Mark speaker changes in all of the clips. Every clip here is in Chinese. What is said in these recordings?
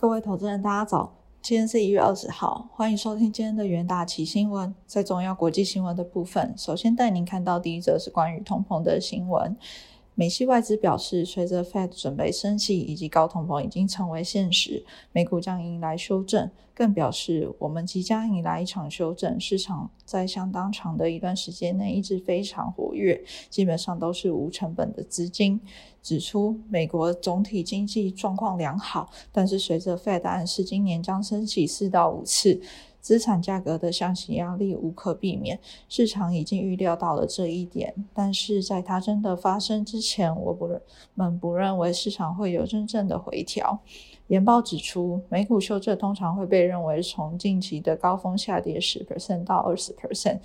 Speaker 1: 各位投资人，大家早！今天是一月二十号，欢迎收听今天的元大旗新闻。在重要国际新闻的部分，首先带您看到第一则是关于通膨的新闻。美系外资表示，随着 Fed 准备升息以及高通膨已经成为现实，美股将迎来修正。更表示，我们即将迎来一场修正。市场在相当长的一段时间内一直非常活跃，基本上都是无成本的资金。指出，美国总体经济状况良好，但是随着 Fed 暗示今年将升息四到五次。资产价格的向行压力无可避免，市场已经预料到了这一点。但是在它真的发生之前，我不们不认为市场会有真正的回调。研报指出，美股修正通常会被认为从近期的高峰下跌十 percent 到二十 percent。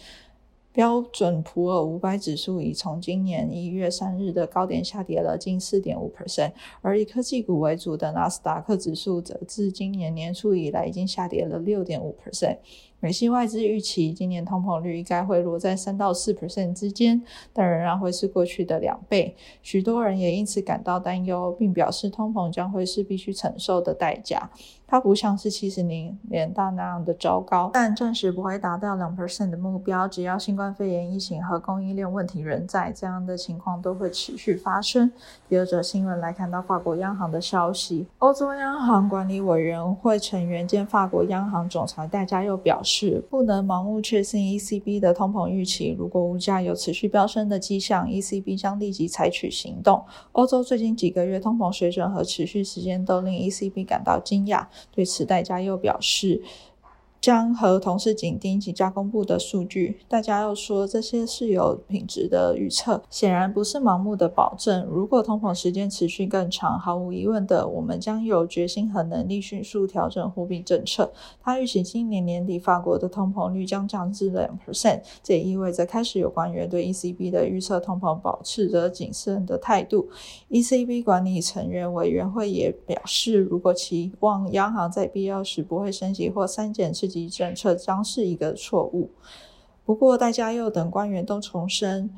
Speaker 1: 标准普尔五百指数已从今年一月三日的高点下跌了近四点五 percent，而以科技股为主的纳斯达克指数则自今年年初以来已经下跌了六点五 percent。美系外资预期今年通膨率应该会落在三到四 percent 之间，但仍然会是过去的两倍。许多人也因此感到担忧，并表示通膨将会是必须承受的代价。它不像是七十年代那样的糟糕，但暂时不会达到两 percent 的目标。只要新冠肺炎疫情和供应链问题仍在，这样的情况都会持续发生。第二则新闻来看到法国央行的消息，欧洲央行管理委员会成员兼法国央行总裁戴家又表示。是不能盲目确信 ECB 的通膨预期。如果物价有持续飙升的迹象，ECB 将立即采取行动。欧洲最近几个月通膨水准和持续时间都令 ECB 感到惊讶。对此，戴家又表示。将和同事紧盯几家公布的数据，大家又说这些是有品质的预测，显然不是盲目的保证。如果通膨时间持续更长，毫无疑问的，我们将有决心和能力迅速调整货币政策。他预期今年年底法国的通膨率将降至两 percent，这也意味着开始有官员对 ECB 的预测通膨保持着谨慎的态度。ECB 管理成员委员会也表示，如果期望央行在必要时不会升级或删减是。及政策将是一个错误。不过，戴家佑等官员都重申，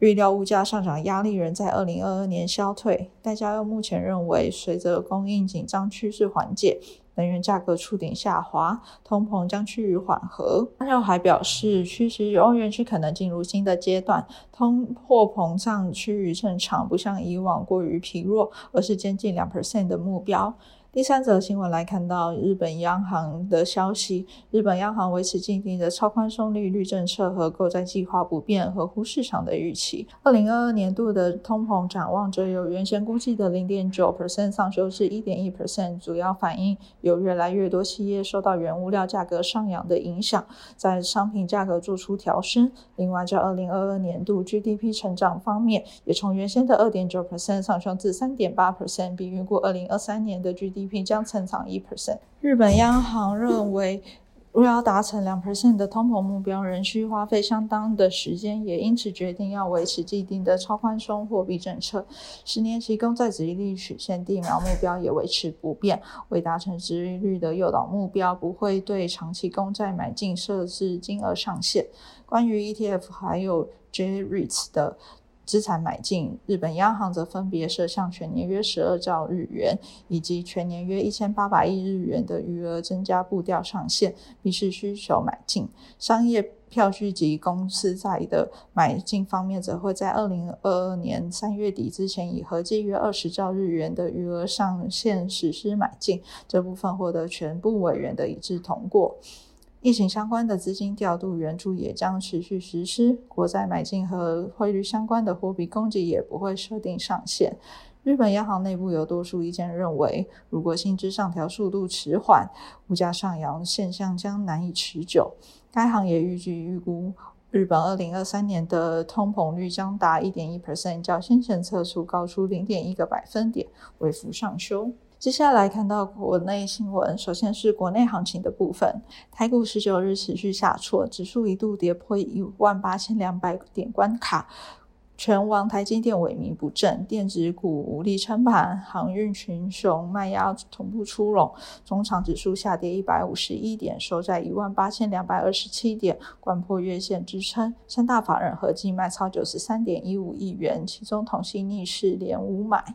Speaker 1: 预料物价上涨压力仍在二零二二年消退。戴家佑目前认为，随着供应紧张趋势缓解，能源价格触顶下滑，通膨将趋于缓和。他又还表示，趋势欧元区可能进入新的阶段，通货膨胀趋于正常，不像以往过于疲弱，而是接近两 percent 的目标。第三则新闻来看到日本央行的消息，日本央行维持既定的超宽松利率政策和购债计划不变，合乎市场的预期。二零二二年度的通膨展望则由原先估计的零点九 percent 上修至一点一 percent，主要反映有越来越多企业受到原物料价格上扬的影响，在商品价格做出调升。另外，在二零二二年度 GDP 成长方面，也从原先的二点九 percent 上升至三点八 percent，比预估二零二三年的 GDP。将成长一 percent。日本央行认为，若要达成两 percent 的通膨目标，仍需花费相当的时间，也因此决定要维持既定的超宽松货币政策。十年期公债殖利率曲线地苗目标也维持不变。为达成殖利率的诱导目标，不会对长期公债买进设置金额上限。关于 ETF 还有 J-REITs 的。资产买进，日本央行则分别设向全年约十二兆日元以及全年约一千八百亿日元的余额增加步调上限，必视需求买进。商业票据及公司债的买进方面，则会在二零二二年三月底之前，以合计约二十兆日元的余额上限实施买进。这部分获得全部委员的一致通过。疫情相关的资金调度援助也将持续实施，国债买进和汇率相关的货币供给也不会设定上限。日本央行内部有多数意见认为，如果薪资上调速度迟缓，物价上扬现象将难以持久。该行也预计预估，日本二零二三年的通膨率将达一点一 percent，较先前测出高出零点一个百分点，微幅上修。接下来看到国内新闻，首先是国内行情的部分。台股十九日持续下挫，指数一度跌破一万八千两百点关卡，全网台积电萎靡不振，电子股无力撑盘，航运群雄卖压同步出笼。中场指数下跌一百五十一点，收在一万八千两百二十七点，关破月线支撑。三大法人合计卖超九十三点一五亿元，其中同性逆势连五买。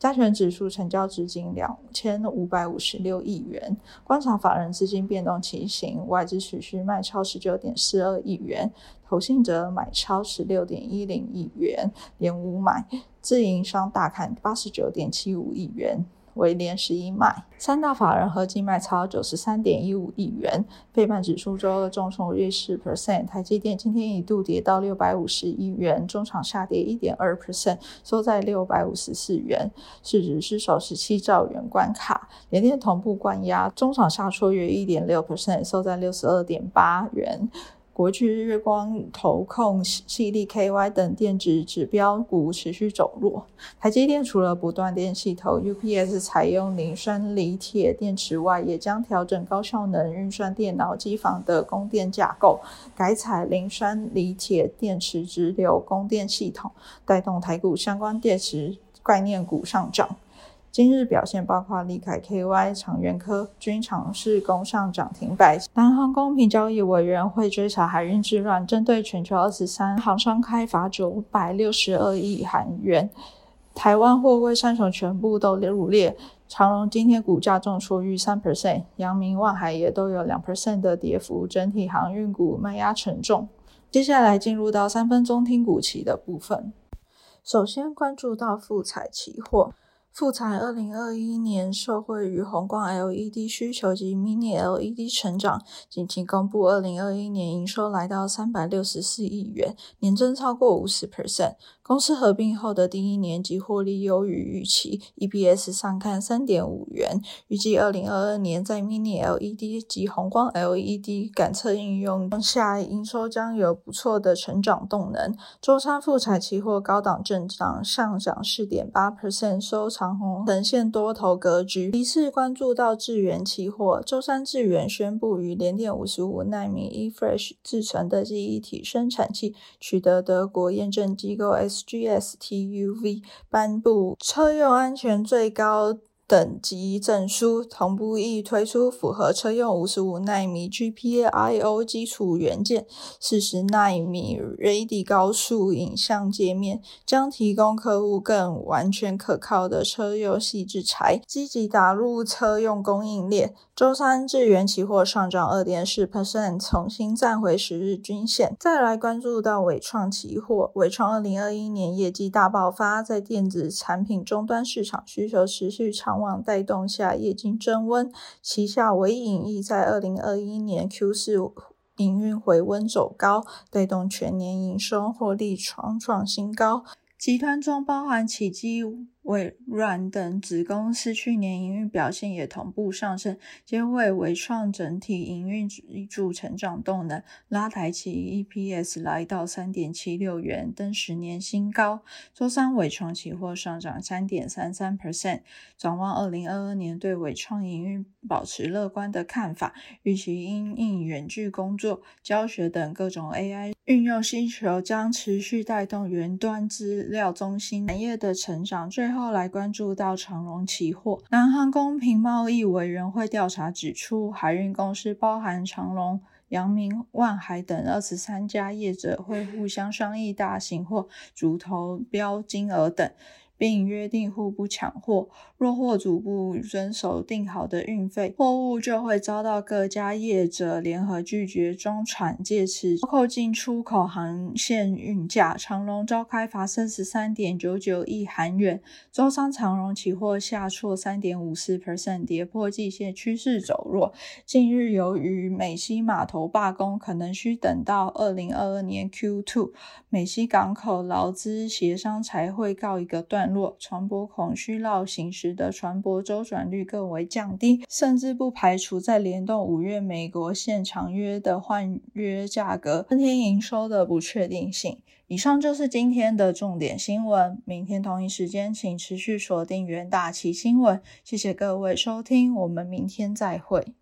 Speaker 1: 加权指数成交资金两千五百五十六亿元。观察法人资金变动情形，外资持续卖超十九点四二亿元，投信则买超十六点一零亿元，连五买，自营商大砍八十九点七五亿元。为连十一卖，三大法人合计卖超九十三点一五亿元。费半指数周二重挫约四 percent，台积电今天一度跌到六百五十亿元，中场下跌一点二 percent，收在六百五十四元，市值失守十七兆元关卡。联电同步灌压，中场下挫约一点六 percent，收在六十二点八元。国巨、日光、投控、系力 KY 等电子指标股持续走弱。台积电除了不断电系统 UPS 采用磷酸锂铁电池外，也将调整高效能运算电脑机房的供电架构，改采磷酸锂铁电池直流供电系统，带动台股相关电池概念股上涨。今日表现包括利凯 KY、长源科均尝试攻上涨停板。南航公平交易委员会追查海运之乱，针对全球二十三航商开罚九百六十二亿韩元。台湾货柜三雄全部都入列，长荣今天股价重挫逾三 percent，阳明、万海也都有两 percent 的跌幅，整体航运股卖压沉重。接下来进入到三分钟听股期的部分，首先关注到富彩期货。富彩二零二一年受惠于宏光 LED 需求及 Mini LED 成长，近期公布二零二一年营收来到三百六十四亿元，年增超过五十 percent。公司合并后的第一年即获利优于预期，EPS 上看三点五元。预计二零二二年在 Mini LED 及红光 LED 感测应用下，营收将有不错的成长动能。周三富彩期货高档震荡上涨四点八 percent，收长红，呈现多头格局。一次关注到智源期货，周三智源宣布与联电五十五纳米 eFresh 制成的记忆体生产器取得德国验证机构 S。GSTUV 颁布车用安全最高。等级证书同步亦推出符合车用五十五纳米 GPIO 基础元件、四十纳米 Ready 高速影像界面，将提供客户更完全可靠的车用细制材，积极打入车用供应链。周三智元期货上涨二点四 percent，重新站回十日均线。再来关注到伟创期货，伟创二零二一年业绩大爆发，在电子产品终端市场需求持续长。往带动下，业绩增温，旗下唯影亦在二零二一年 Q 四营运回温走高，带动全年营收获利创创新高。集团中包含启基。微软等子公司去年营运表现也同步上升，皆为伟创整体营运助成长动能，拉抬其 EPS 来到三点七六元，登十年新高。周三伟创期货上涨三点三三 percent，展望二零二二年对伟创营运保持乐观的看法，预期因应远距工作、教学等各种 AI 运用需求，将持续带动云端资料中心产业的成长。最后。后来关注到长荣期货，南航公平贸易委员会调查指出，海运公司包含长荣、阳明、万海等二十三家业者会互相商议大型或主投标金额等。并约定互不抢货，若货主不遵守定好的运费，货物就会遭到各家业者联合拒绝装船，借此扣进出口航线运价。长荣召开罚三十三点九九亿韩元，周三长荣期货下挫三点五四 percent，跌破季线趋势走弱。近日由于美西码头罢工，可能需等到二零二二年 Q two 美西港口劳资协商才会告一个段。若船舶恐需绕行时的船舶周转率更为降低，甚至不排除在联动五月美国现长约的换约价格增添营收的不确定性。以上就是今天的重点新闻，明天同一时间请持续锁定元大旗新闻。谢谢各位收听，我们明天再会。